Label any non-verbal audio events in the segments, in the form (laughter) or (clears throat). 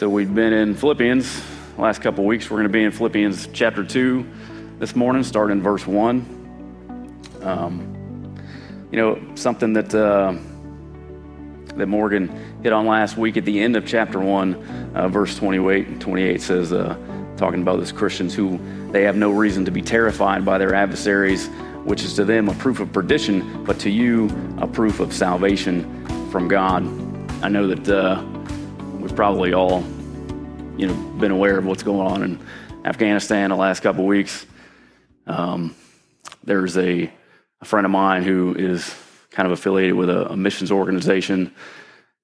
So we've been in Philippians last couple weeks. We're going to be in Philippians chapter 2 this morning, starting in verse 1. Um, you know, something that, uh, that Morgan hit on last week at the end of chapter 1, uh, verse 28, 28 says, uh, talking about those Christians who they have no reason to be terrified by their adversaries, which is to them a proof of perdition, but to you a proof of salvation from God. I know that uh, probably all, you know, been aware of what's going on in Afghanistan the last couple of weeks. Um, there's a, a, friend of mine who is kind of affiliated with a, a, missions organization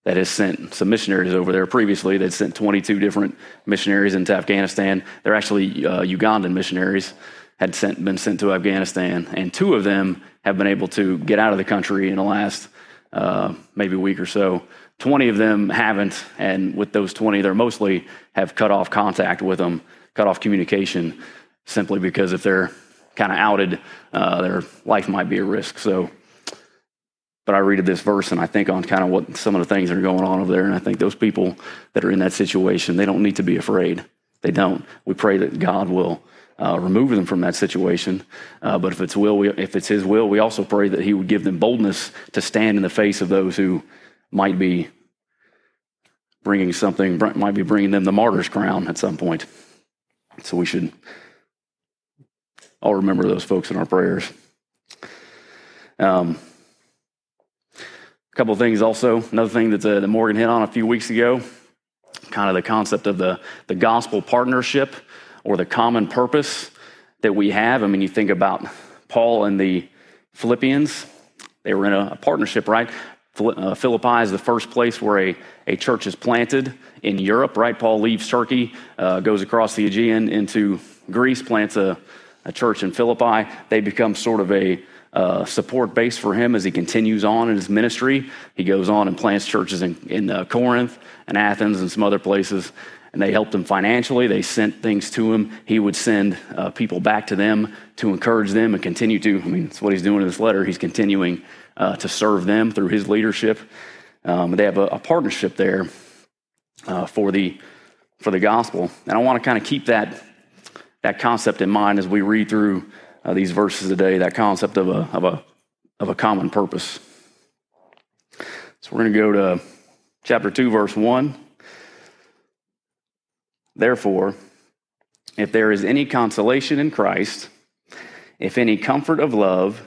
that has sent some missionaries over there previously. They'd sent 22 different missionaries into Afghanistan. They're actually uh, Ugandan missionaries had sent, been sent to Afghanistan, and two of them have been able to get out of the country in the last uh, maybe week or so. 20 of them haven't, and with those 20, they're mostly have cut off contact with them, cut off communication, simply because if they're kind of outed, uh, their life might be at risk. So, but I read this verse and I think on kind of what some of the things that are going on over there, and I think those people that are in that situation, they don't need to be afraid. They don't. We pray that God will uh, remove them from that situation. Uh, but if it's will, we, if it's His will, we also pray that He would give them boldness to stand in the face of those who might be bringing something, might be bringing them the martyr's crown at some point. So we should all remember those folks in our prayers. Um, a couple of things also. Another thing that, uh, that Morgan hit on a few weeks ago, kind of the concept of the, the gospel partnership or the common purpose that we have. I mean, you think about Paul and the Philippians, they were in a, a partnership, right? Uh, Philippi is the first place where a, a church is planted in Europe, right? Paul leaves Turkey, uh, goes across the Aegean into Greece, plants a, a church in Philippi. They become sort of a uh, support base for him as he continues on in his ministry. He goes on and plants churches in, in uh, Corinth and Athens and some other places. And they helped him financially. They sent things to him. He would send uh, people back to them to encourage them and continue to. I mean, that's what he's doing in this letter. He's continuing uh, to serve them through his leadership. Um, they have a, a partnership there uh, for the for the gospel, and I want to kind of keep that that concept in mind as we read through uh, these verses today. That concept of a of a of a common purpose. So we're going to go to chapter two, verse one. Therefore, if there is any consolation in Christ, if any comfort of love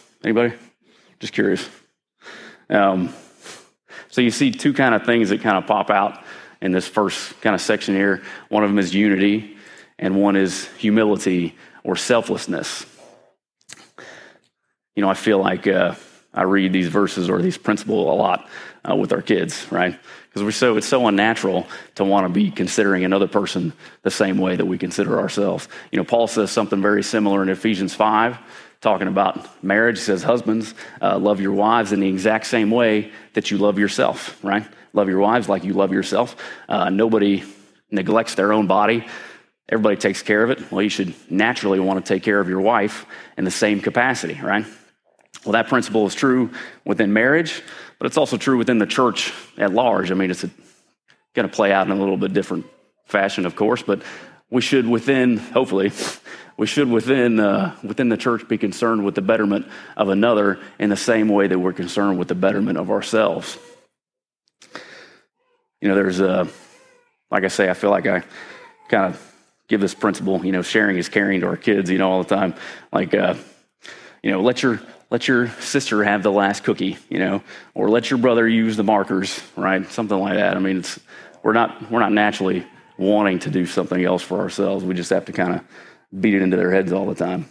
Anybody? Just curious. Um, so you see two kind of things that kind of pop out in this first kind of section here. One of them is unity, and one is humility or selflessness. You know, I feel like uh, I read these verses or these principles a lot uh, with our kids, right? Because we're so it's so unnatural to want to be considering another person the same way that we consider ourselves. You know, Paul says something very similar in Ephesians five talking about marriage. Says, Husbands, uh, love your wives in the exact same way that you love yourself, right? Love your wives like you love yourself. Uh, nobody neglects their own body. Everybody takes care of it. Well, you should naturally want to take care of your wife in the same capacity, right? Well, that principle is true within marriage, but it's also true within the church at large. I mean, it's going to play out in a little bit different fashion, of course, but we should, within, hopefully, we should within, uh, within the church be concerned with the betterment of another in the same way that we're concerned with the betterment of ourselves. You know, there's a, like I say, I feel like I kind of give this principle, you know, sharing is caring to our kids, you know, all the time. Like, uh, you know, let your, let your sister have the last cookie, you know, or let your brother use the markers, right? Something like that. I mean, it's, we're not, we're not naturally wanting to do something else for ourselves. We just have to kind of beat it into their heads all the time.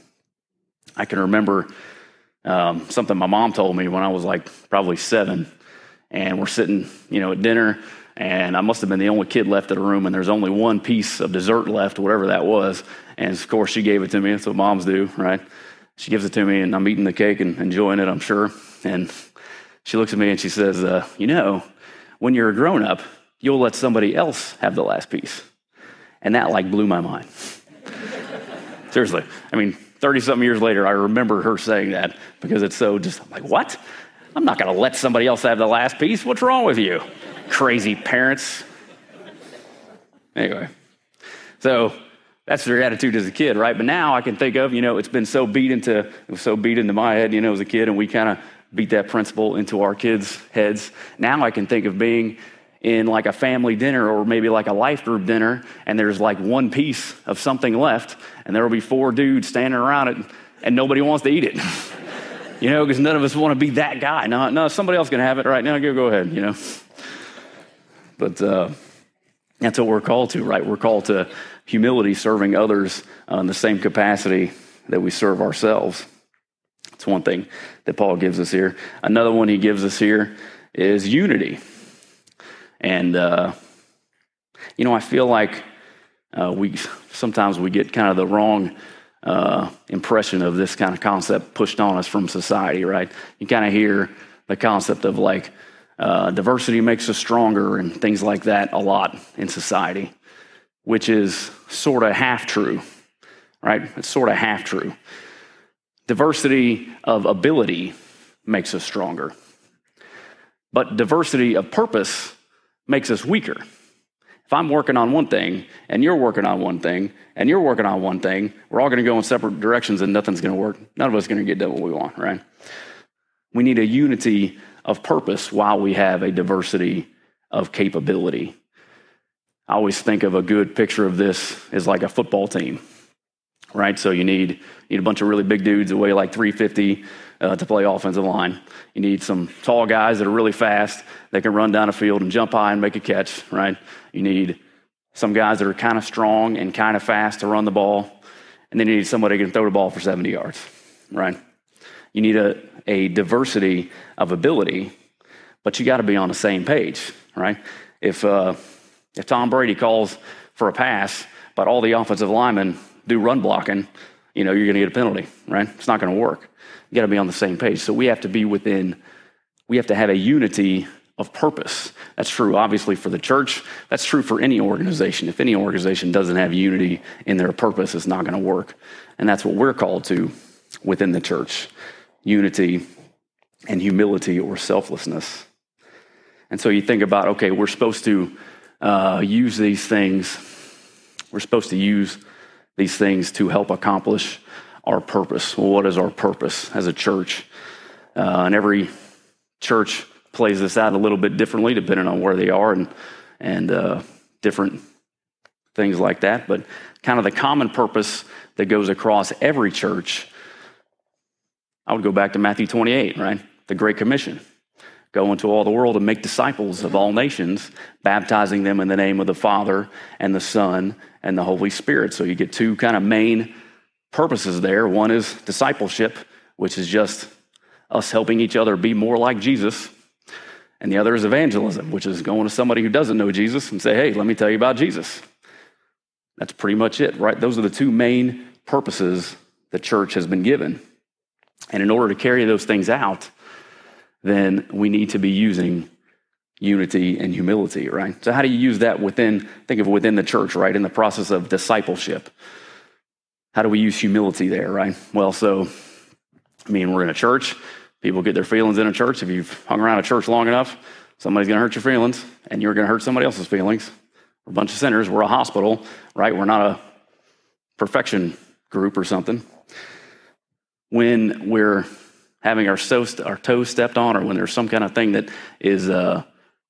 I can remember um, something my mom told me when I was like probably seven, and we're sitting, you know, at dinner, And I must have been the only kid left in the room, and there's only one piece of dessert left, whatever that was. And of course, she gave it to me. That's what moms do, right? She gives it to me, and I'm eating the cake and enjoying it, I'm sure. And she looks at me and she says, uh, You know, when you're a grown up, you'll let somebody else have the last piece. And that like blew my mind. Seriously. I mean, 30 something years later, I remember her saying that because it's so just I'm like, what? I'm not going to let somebody else have the last piece. What's wrong with you? Crazy parents. Anyway, so that's their attitude as a kid, right? But now I can think of, you know, it's been so beat into, it was so beat into my head, you know, as a kid, and we kind of beat that principle into our kids' heads. Now I can think of being in like a family dinner or maybe like a life group dinner, and there's like one piece of something left, and there will be four dudes standing around it, and nobody wants to eat it. (laughs) you know, because none of us want to be that guy. No, no, somebody else can have it right now. Go, go ahead. You know, but uh, that's what we're called to, right? We're called to humility, serving others uh, in the same capacity that we serve ourselves. It's one thing that Paul gives us here. Another one he gives us here is unity. And, uh, you know, I feel like uh, we sometimes we get kind of the wrong uh, impression of this kind of concept pushed on us from society, right? You kind of hear the concept of like uh, diversity makes us stronger and things like that a lot in society, which is sort of half true, right? It's sort of half true. Diversity of ability makes us stronger, but diversity of purpose makes us weaker. If I'm working on one thing and you're working on one thing and you're working on one thing, we're all going to go in separate directions and nothing's going to work. None of us going to get done what we want, right? We need a unity of purpose while we have a diversity of capability. I always think of a good picture of this as like a football team, right? So you need, you need a bunch of really big dudes that weigh like 350 uh, to play offensive line. You need some tall guys that are really fast that can run down a field and jump high and make a catch, right? You need some guys that are kind of strong and kind of fast to run the ball. And then you need somebody who can throw the ball for 70 yards, right? You need a, a diversity of ability, but you got to be on the same page, right? If, uh, if Tom Brady calls for a pass, but all the offensive linemen do run blocking, you know, you're going to get a penalty, right? It's not going to work. You got to be on the same page. So we have to be within, we have to have a unity of purpose. That's true, obviously, for the church. That's true for any organization. If any organization doesn't have unity in their purpose, it's not going to work. And that's what we're called to within the church unity and humility or selflessness. And so you think about okay, we're supposed to uh, use these things, we're supposed to use these things to help accomplish our purpose. Well, what is our purpose as a church? Uh, and every church plays this out a little bit differently depending on where they are and, and uh, different things like that. But kind of the common purpose that goes across every church, I would go back to Matthew 28, right? The Great Commission. Go into all the world and make disciples of all nations, baptizing them in the name of the Father and the Son and the Holy Spirit. So you get two kind of main purposes there. One is discipleship, which is just us helping each other be more like Jesus. And the other is evangelism, which is going to somebody who doesn't know Jesus and say, hey, let me tell you about Jesus. That's pretty much it, right? Those are the two main purposes the church has been given. And in order to carry those things out, then we need to be using unity and humility, right? So, how do you use that within, think of within the church, right? In the process of discipleship. How do we use humility there, right? Well, so, I mean, we're in a church. People get their feelings in a church. If you've hung around a church long enough, somebody's going to hurt your feelings, and you're going to hurt somebody else's feelings. We're a bunch of sinners. We're a hospital, right? We're not a perfection group or something. When we're having our, so, our toes stepped on, or when there's some kind of thing that is uh,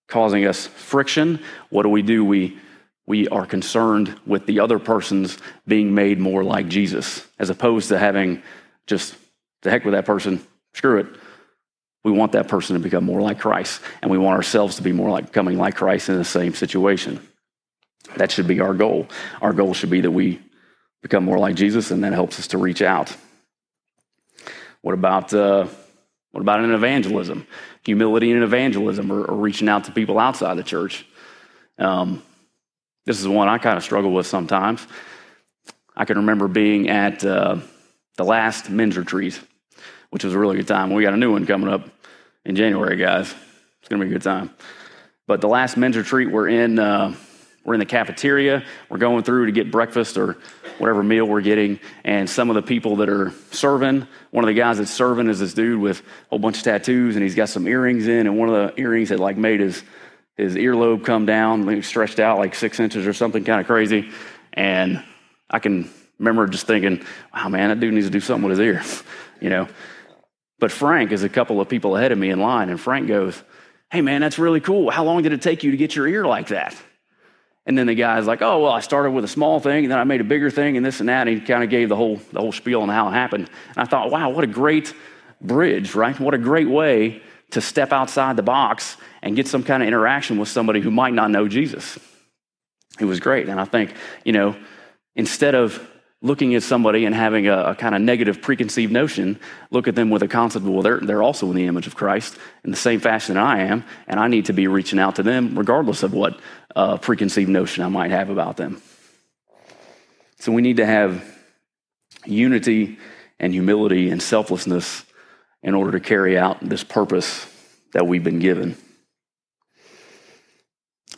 causing us friction, what do we do? We, we are concerned with the other person's being made more like Jesus, as opposed to having just the heck with that person, screw it. We want that person to become more like Christ, and we want ourselves to be more like becoming like Christ in the same situation. That should be our goal. Our goal should be that we become more like Jesus, and that helps us to reach out. What about uh, what about an evangelism? Humility and evangelism, or, or, reaching out to people outside the church. Um, this is one I kind of struggle with sometimes. I can remember being at uh, the last men's retreat, which was a really good time. We got a new one coming up in January, guys. It's going to be a good time. But the last men's retreat, we're in, uh, we're in the cafeteria. We're going through to get breakfast or whatever meal we're getting. And some of the people that are serving, one of the guys that's serving is this dude with a whole bunch of tattoos, and he's got some earrings in, and one of the earrings had like made his his earlobe come down, stretched out like six inches or something kind of crazy. And I can remember just thinking, wow, man, that dude needs to do something with his ear, (laughs) you know. But Frank is a couple of people ahead of me in line, and Frank goes, hey, man, that's really cool. How long did it take you to get your ear like that? And then the guy's like, oh, well, I started with a small thing, and then I made a bigger thing, and this and that. And he kind of gave the whole, the whole spiel on how it happened. And I thought, wow, what a great bridge, right? What a great way to step outside the box and get some kind of interaction with somebody who might not know Jesus. It was great. And I think, you know, instead of looking at somebody and having a, a, kind of negative preconceived notion, look at them with a concept well, they're, they're also in the image of Christ in the same fashion that I am, and I need to be reaching out to them regardless of what uh, preconceived notion I might have about them. So we need to have unity and humility and selflessness in order to carry out this purpose that we've been given.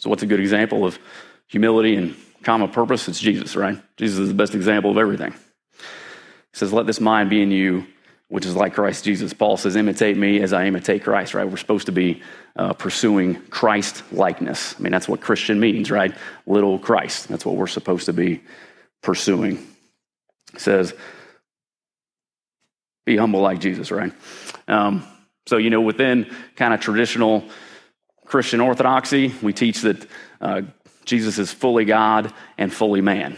So, what's a good example of humility and common purpose? It's Jesus, right? Jesus is the best example of everything. He says, Let this mind be in you, which is like Christ Jesus. Paul says, Imitate me as I imitate Christ, right? We're supposed to be uh, pursuing Christ likeness. I mean, that's what Christian means, right? Little Christ. That's what we're supposed to be pursuing. He says, Be humble like Jesus, right? Um, so, you know, within kind of traditional Christian orthodoxy, we teach that uh, Jesus is fully God and fully man,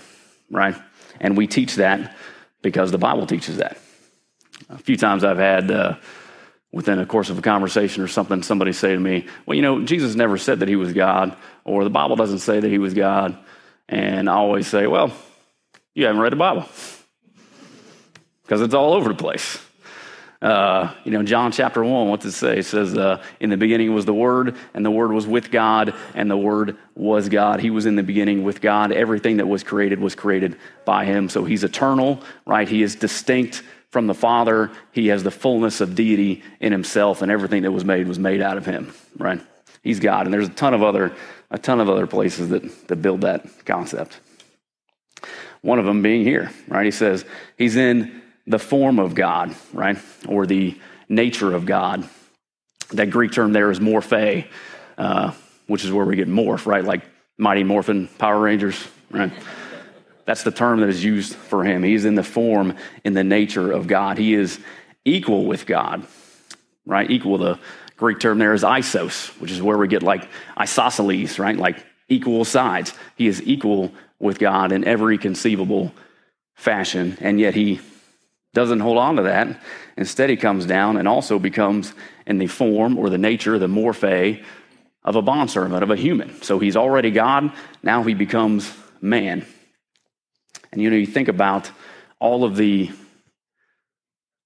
right? And we teach that because the Bible teaches that. A few times I've had, uh, within a course of a conversation or something, somebody say to me, Well, you know, Jesus never said that he was God, or the Bible doesn't say that he was God. And I always say, Well, you haven't read the Bible because it's all over the place. Uh, you know, John chapter 1, what's it say? It says, uh, In the beginning was the Word, and the Word was with God, and the Word was God. He was in the beginning with God. Everything that was created was created by Him. So He's eternal, right? He is distinct from the Father. He has the fullness of deity in Himself, and everything that was made was made out of Him, right? He's God. And there's a ton of other, a ton of other places that, that build that concept. One of them being here, right? He says, He's in the form of God, right? Or the nature of God. That Greek term there is morphe, uh, which is where we get morph, right? Like Mighty Morphin Power Rangers, right? That's the term that is used for him. He's in the form, in the nature of God. He is equal with God, right? Equal, the Greek term there is isos, which is where we get like isosceles, right? Like equal sides. He is equal with God in every conceivable fashion, and yet he doesn't hold on to that. Instead, he comes down and also becomes in the form or the nature, the morphe of a bondservant, of a human. So he's already God, now he becomes man. And you know, you think about all of the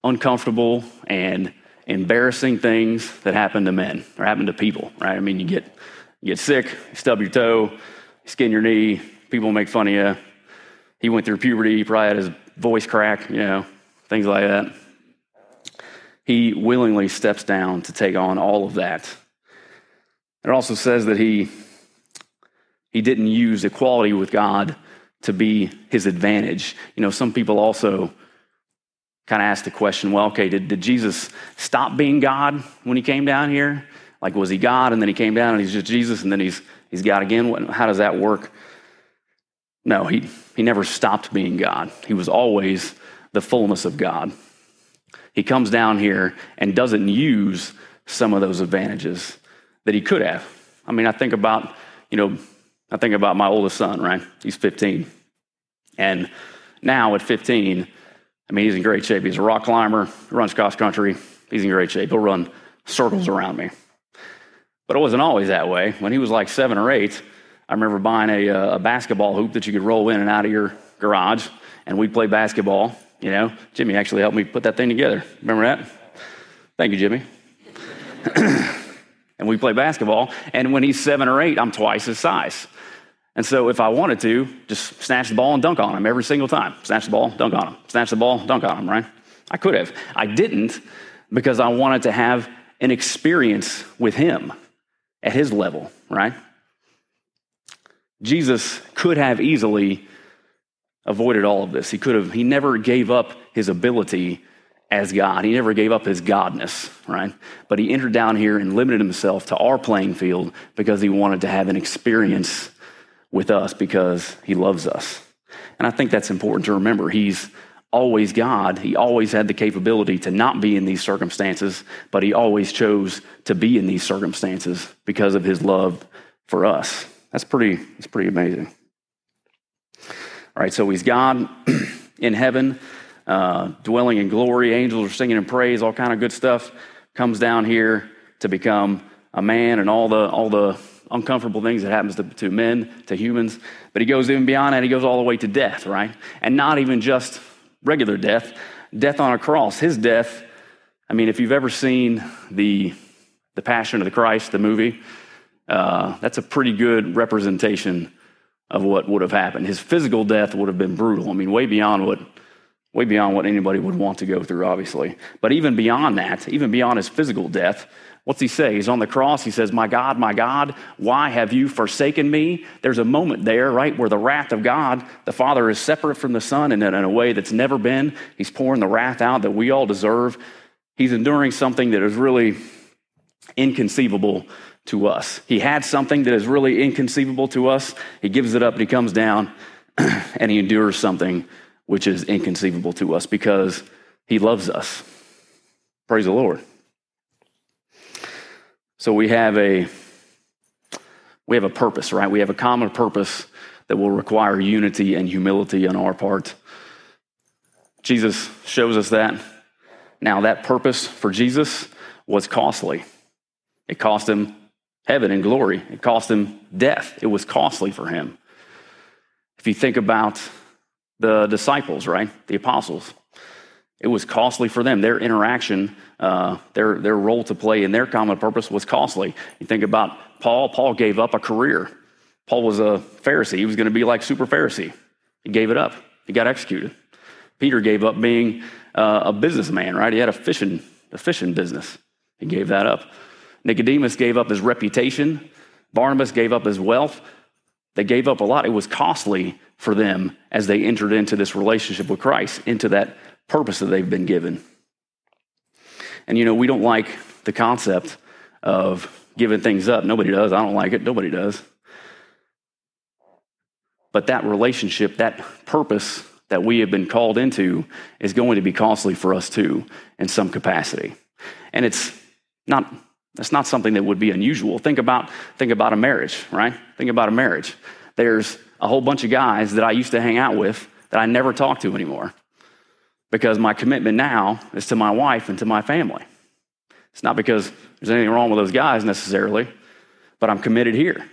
uncomfortable and embarrassing things that happen to men or happen to people, right? I mean, you get, you get sick, you stub your toe, you skin your knee, people make fun of you. He went through puberty, he probably had his voice crack, you know, things like that. He willingly steps down to take on all of that. It also says that he, he didn't use equality with God to be his advantage. You know, some people also kind of ask the question well, okay, did, did Jesus stop being God when he came down here? Like, was he God and then he came down and he's just Jesus and then he's, he's God again? How does that work? No, he, he never stopped being God. He was always the fullness of God. He comes down here and doesn't use some of those advantages that he could have. I mean, I think about, you know, I think about my oldest son, right? He's 15. And now at 15, I mean, he's in great shape. He's a rock climber, runs cross country. He's in great shape. He'll run circles around me. But it wasn't always that way. When he was like seven or eight, I remember buying a, uh, a basketball hoop that you could roll in and out of your garage, and we'd play basketball. You know, Jimmy actually helped me put that thing together. Remember that? Thank you, Jimmy. and we play basketball. And when he's seven or eight, I'm twice his size. And so if I wanted to, just snatch the ball and dunk on him every single time. Snatch the ball, dunk on him. Snatch the ball, dunk on him, right? I could have. I didn't because I wanted to have an experience with him at his level, right? Jesus could have easily avoided all of this. He could have, he never gave up his ability as God. He never gave up his godness, right? But he entered down here and limited himself to our playing field because he wanted to have an experience with us because he loves us. And I think that's important to remember. He's always God. He always had the capability to not be in these circumstances, but he always chose to be in these circumstances because of his love for us. That's pretty, that's pretty amazing. All right, so he's God (clears throat) in heaven, uh, dwelling in glory. Angels are singing and praise, all kind of good stuff. Comes down here to become a man and all the all the uncomfortable things that happens to, to men, to humans. But he goes even beyond that. He goes all the way to death, right? And not even just regular death, death on a cross. His death, I mean, if you've ever seen the, the Passion of the Christ, the movie, uh, that's a pretty good representation of what would have happened. His physical death would have been brutal. I mean, way beyond what way beyond what anybody would want to go through, obviously. But even beyond that, even beyond his physical death, What's he say? He's on the cross. He says, My God, my God, why have you forsaken me? There's a moment there, right, where the wrath of God, the Father is separate from the Son and in a way that's never been. He's pouring the wrath out that we all deserve. He's enduring something that is really inconceivable to us. He had something that is really inconceivable to us. He gives it up and he comes down (clears throat) and he endures something which is inconceivable to us because he loves us. Praise the Lord. So we have a we have a purpose, right? We have a common purpose that will require unity and humility on our part. Jesus shows us that. Now, that purpose for Jesus was costly. It cost him heaven and glory, it cost him death. It was costly for him. If you think about the disciples, right? The apostles, it was costly for them. Their interaction, uh, their, their role to play in their common purpose was costly. You think about Paul, Paul gave up a career. Paul was a Pharisee. He was going to be like super Pharisee. He gave it up, he got executed. Peter gave up being uh, a businessman, right? He had a fishing, a fishing business. He gave that up. Nicodemus gave up his reputation. Barnabas gave up his wealth. They gave up a lot. It was costly for them as they entered into this relationship with Christ, into that purpose that they've been given. And you know, we don't like the concept of giving things up. Nobody does. I don't like it. Nobody does. But that relationship, that purpose that we have been called into is going to be costly for us too in some capacity. And it's not that's not something that would be unusual. Think about think about a marriage, right? Think about a marriage. There's a whole bunch of guys that I used to hang out with that I never talk to anymore because my commitment now is to my wife and to my family. It's not because there's anything wrong with those guys necessarily, but I'm committed here.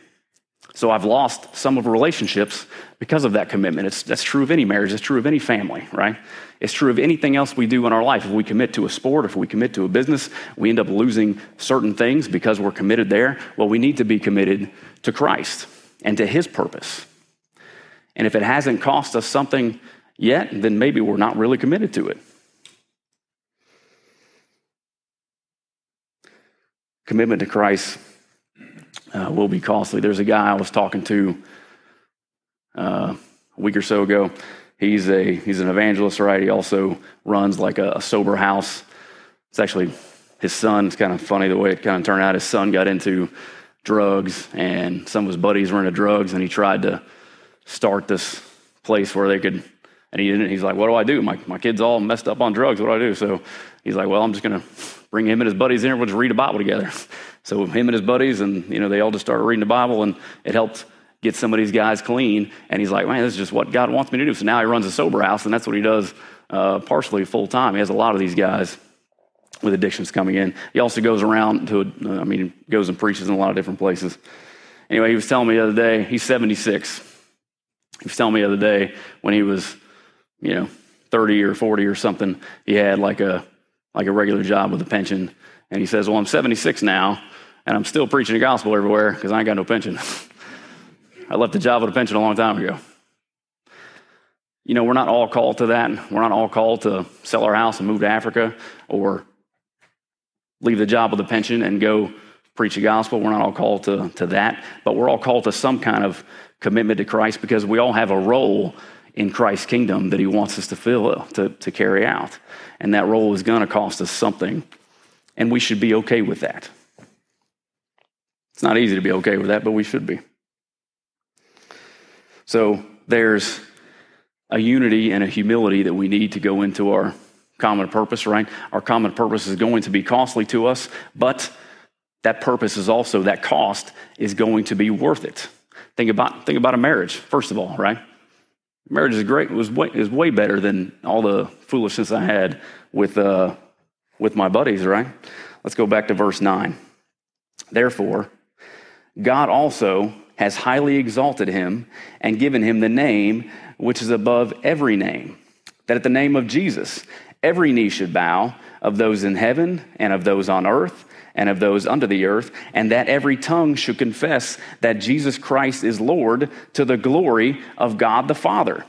So I've lost some of relationships because of that commitment. It's, that's true of any marriage, it's true of any family, right? It's true of anything else we do in our life. If we commit to a sport, if we commit to a business, we end up losing certain things because we're committed there. Well, we need to be committed to Christ and to His purpose. And if it hasn't cost us something yet, then maybe we're not really committed to it. Commitment to Christ uh, will be costly. There's a guy I was talking to uh, a week or so ago. He's a he's an evangelist, right? He also runs like a, a sober house. It's actually his son. It's kind of funny the way it kind of turned out. His son got into drugs, and some of his buddies were into drugs, and he tried to start this place where they could and he didn't, he's like, what do I do? My, my kid's all messed up on drugs. What do I do? So he's like, well, I'm just to bring him and his buddies in, and we'll just read a Bible together. So him and his buddies, and you know, they all just started reading the Bible, and it helped get some of these guys clean. And he's like, man, this is just what God wants me to do. So now he runs a sober house, and that's what he does uh, partially full time. He has a lot of these guys with addictions coming in. He also goes around to, uh, I mean, goes and preaches in a lot of different places. Anyway, he was telling me the other day, he's 76. He was telling me the other day when he was, you know, 30 or 40 or something, he had like a, like a regular job with a pension. And he says, well, I'm 76 now, and I'm still preaching the gospel everywhere because I ain't got no pension. (laughs) I left the job with a pension a long time ago. You know, we're not all called to that. We're not all called to sell our house and move to Africa or leave the job with a pension and go preach the gospel. We're not all called to, to that, but we're all called to some kind of commitment to Christ because we all have a role in Christ's kingdom that he wants us to fill, to, to carry out. And that role is going to cost us something. And we should be okay with that. It's not easy to be okay with that, but we should be. So there's a unity and a humility that we need to go into our common purpose, right? Our common purpose is going to be costly to us, but that purpose is also, that cost is going to be worth it. Think about, think about a marriage, first of all, right? Marriage is great. Was way, was way better than all the foolishness I had with, uh, with my buddies, right? Let's go back to verse 9. Therefore, God also has highly exalted him and given him the name which is above every name, that at the name of Jesus every knee should bow of those in heaven and of those on earth and of those under the earth, and that every tongue should confess that Jesus Christ is Lord to the glory of God the Father.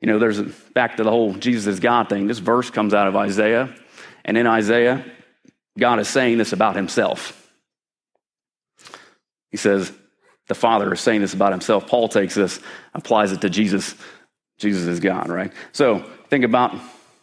You know, there's back to the whole Jesus is God thing. This verse comes out of Isaiah, and in Isaiah, God is saying this about himself. He says, the Father is saying this about himself. Paul takes this, applies it to Jesus. Jesus is God, right? So think about,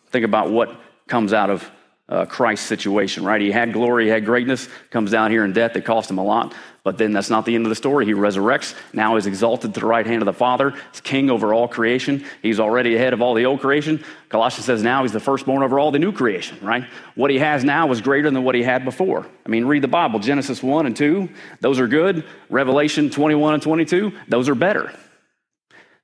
think about what comes out of uh, Christ's situation, right? He had glory, he had greatness, comes down here in death. It cost him a lot. But then that's not the end of the story. He resurrects, now he's exalted to the right hand of the Father. He's king over all creation. He's already ahead of all the old creation. Colossians says now he's the firstborn over all the new creation, right? What he has now is greater than what he had before. I mean, read the Bible Genesis 1 and 2, those are good. Revelation 21 and 22, those are better.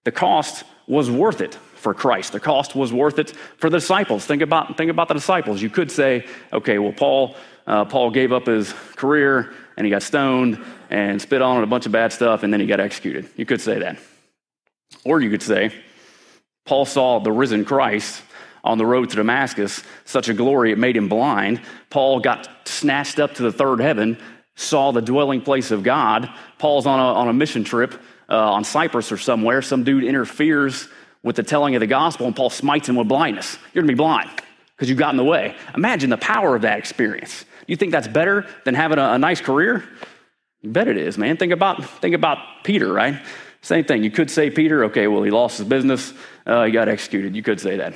The cost was worth it for Christ. The cost was worth it for the disciples. Think about, think about the disciples. You could say, okay, well, Paul, uh, Paul gave up his career and he got stoned and spit on and a bunch of bad stuff and then he got executed. You could say that. Or you could say, Paul saw the risen Christ on the road to Damascus, such a glory it made him blind. Paul got snatched up to the third heaven, saw the dwelling place of God. Paul's on a, on a mission trip uh, on Cyprus or somewhere. Some dude interferes with the telling of the gospel, and Paul smites him with blindness. You're going to be blind because you got in the way. Imagine the power of that experience. You think that's better than having a, a nice career? You bet it is, man. Think about, think about Peter, right? Same thing. You could say Peter, okay, well, he lost his business, uh, he got executed. You could say that.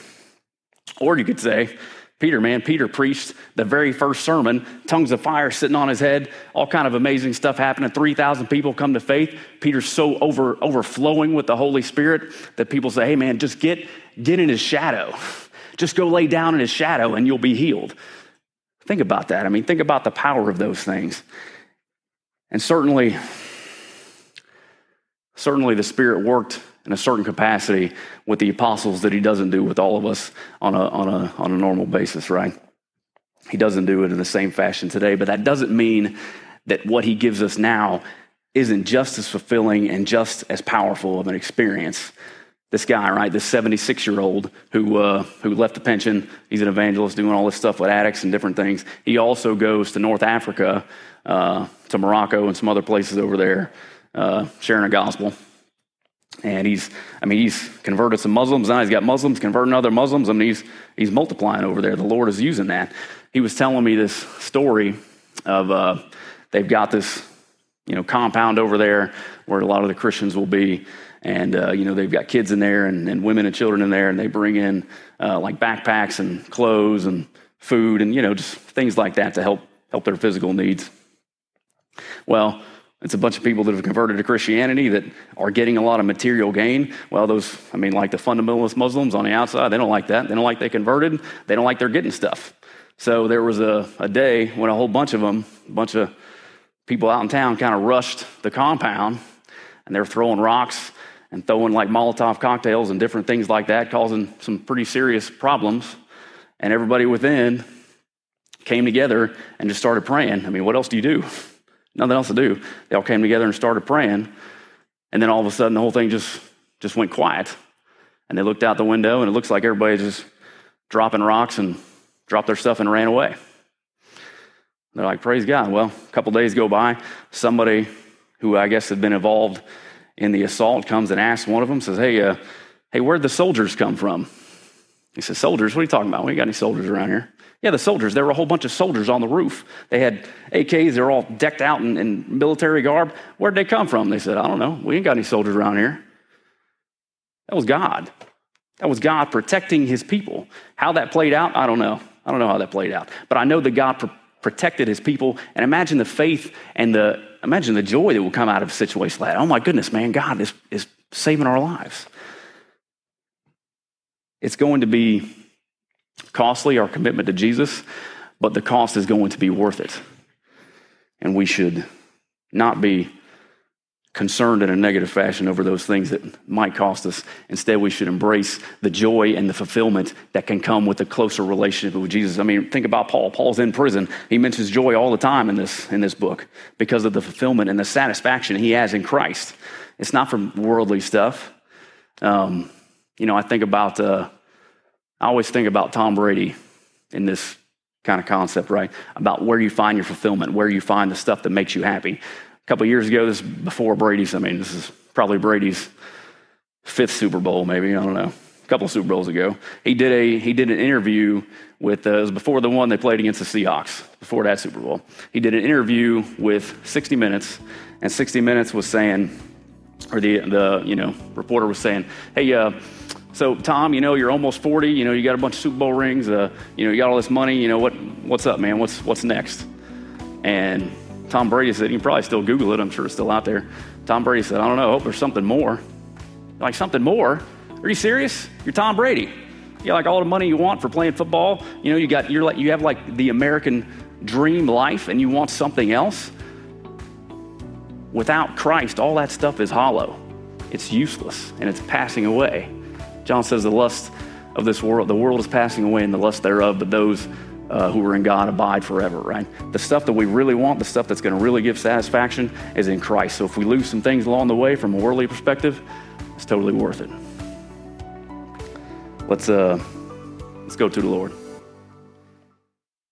Or you could say, Peter, man, Peter preached the very first sermon, tongues of fire sitting on his head, all kind of amazing stuff happening. 3,000 people come to faith. Peter's so over, overflowing with the Holy Spirit that people say, hey, man, just get, get in his shadow. (laughs) Just go lay down in his shadow and you'll be healed. Think about that. I mean, think about the power of those things. And certainly, certainly the Spirit worked in a certain capacity with the apostles that he doesn't do with all of us on a, on a, on a normal basis, right? He doesn't do it in the same fashion today, but that doesn't mean that what he gives us now isn't just as fulfilling and just as powerful of an experience. This guy, right, this 76 year old who, uh, who left the pension, he's an evangelist doing all this stuff with addicts and different things. He also goes to North Africa, uh, to Morocco and some other places over there, uh, sharing a gospel. And he's, I mean, he's converted some Muslims. Now he's got Muslims converting other Muslims. I mean, he's, he's multiplying over there. The Lord is using that. He was telling me this story of uh, they've got this, you know, compound over there where a lot of the Christians will be. And, uh, you know, they've got kids in there and, and, women and children in there. And they bring in uh, like backpacks and clothes and food and, you know, just things like that to help, help their physical needs. Well, it's a bunch of people that have converted to Christianity that are getting a lot of material gain. Well, those, I mean, like the fundamentalist Muslims on the outside, they don't like that. They don't like they converted. They don't like they're getting stuff. So there was a, a day when a whole bunch of them, a bunch of people out in town, kind of rushed the compound and they were throwing rocks and throwing like Molotov cocktails and different things like that, causing some pretty serious problems. And everybody within came together and just started praying. I mean, what else do you do? Nothing else to do. They all came together and started praying. And then all of a sudden, the whole thing just, just went quiet. And they looked out the window, and it looks like everybody just dropping rocks and dropped their stuff and ran away. They're like, Praise God. Well, a couple days go by. Somebody who I guess had been involved in the assault comes and asks one of them, says, Hey, uh, hey, where'd the soldiers come from? He says, Soldiers? What are you talking about? We ain't got any soldiers around here. Yeah, the soldiers. There were a whole bunch of soldiers on the roof. They had AKs. They're all decked out in, in military garb. Where'd they come from? They said, I don't know. We ain't got any soldiers around here. That was God. That was God protecting his people. How that played out, I don't know. I don't know how that played out. But I know that God pr- protected his people. And imagine the faith and the imagine the joy that will come out of a situation like that. Oh my goodness, man, God is, is saving our lives. It's going to be costly, our commitment to Jesus, but the cost is going to be worth it. And we should not be concerned in a negative fashion over those things that might cost us. Instead, we should embrace the joy and the fulfillment that can come with a closer relationship with Jesus. I mean, think about Paul. Paul's in prison. He mentions joy all the time in this, in this book because of the fulfillment and the satisfaction he has in Christ. It's not from worldly stuff. Um, you know, I think about, uh, I always think about Tom Brady in this kind of concept, right? About where you find your fulfillment, where you find the stuff that makes you happy A couple years ago, this before Brady's, I mean, this is probably Brady's fifth Super Bowl, maybe, I don't know, a couple Super Bowls ago. He did, a, he did an interview with, uh, it was before the one they played against the Seahawks, before that Super Bowl. He did an interview with 60 Minutes, and 60 Minutes was saying, or the, the you know, reporter was saying, hey, uh, so Tom, you know, you're almost 40, you know, you got a bunch of Super Bowl rings, uh, you know, you got all this money, you know, what, what's up, man? What's, what's next? And Tom Brady said, you can probably still Google it, I'm sure it's still out there. Tom Brady said, I don't know, I hope there's something more. Like, something more? Are you serious? You're Tom Brady. You got like all the money you want for playing football. You know, you got you're like you have like the American dream life and you want something else. Without Christ, all that stuff is hollow. It's useless and it's passing away. John says the lust of this world, the world is passing away and the lust thereof, but those uh, who are in God abide forever, right? The stuff that we really want, the stuff that's going to really give satisfaction is in Christ. So if we lose some things along the way from a worldly perspective, it's totally worth it. Let's, uh, let's go to the Lord.